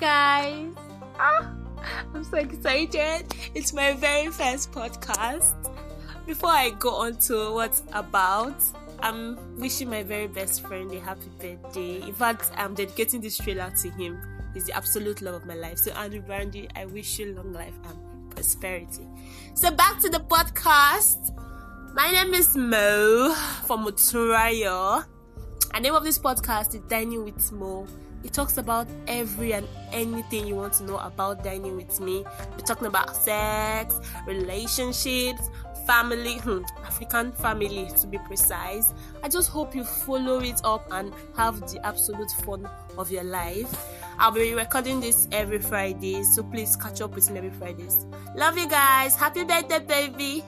guys. Ah, I'm so excited. It's my very first podcast. Before I go on to what's about, I'm wishing my very best friend a happy birthday. In fact, I'm dedicating this trailer to him. He's the absolute love of my life. So, Andrew Brandy, I wish you long life and prosperity. So, back to the podcast. My name is Mo from Muturayo. The name of this podcast is Dining with Mo. It talks about every and anything you want to know about dining with me. We're talking about sex, relationships, family—African hmm, family to be precise. I just hope you follow it up and have the absolute fun of your life. I'll be recording this every Friday, so please catch up with me every Fridays. Love you guys. Happy birthday, baby.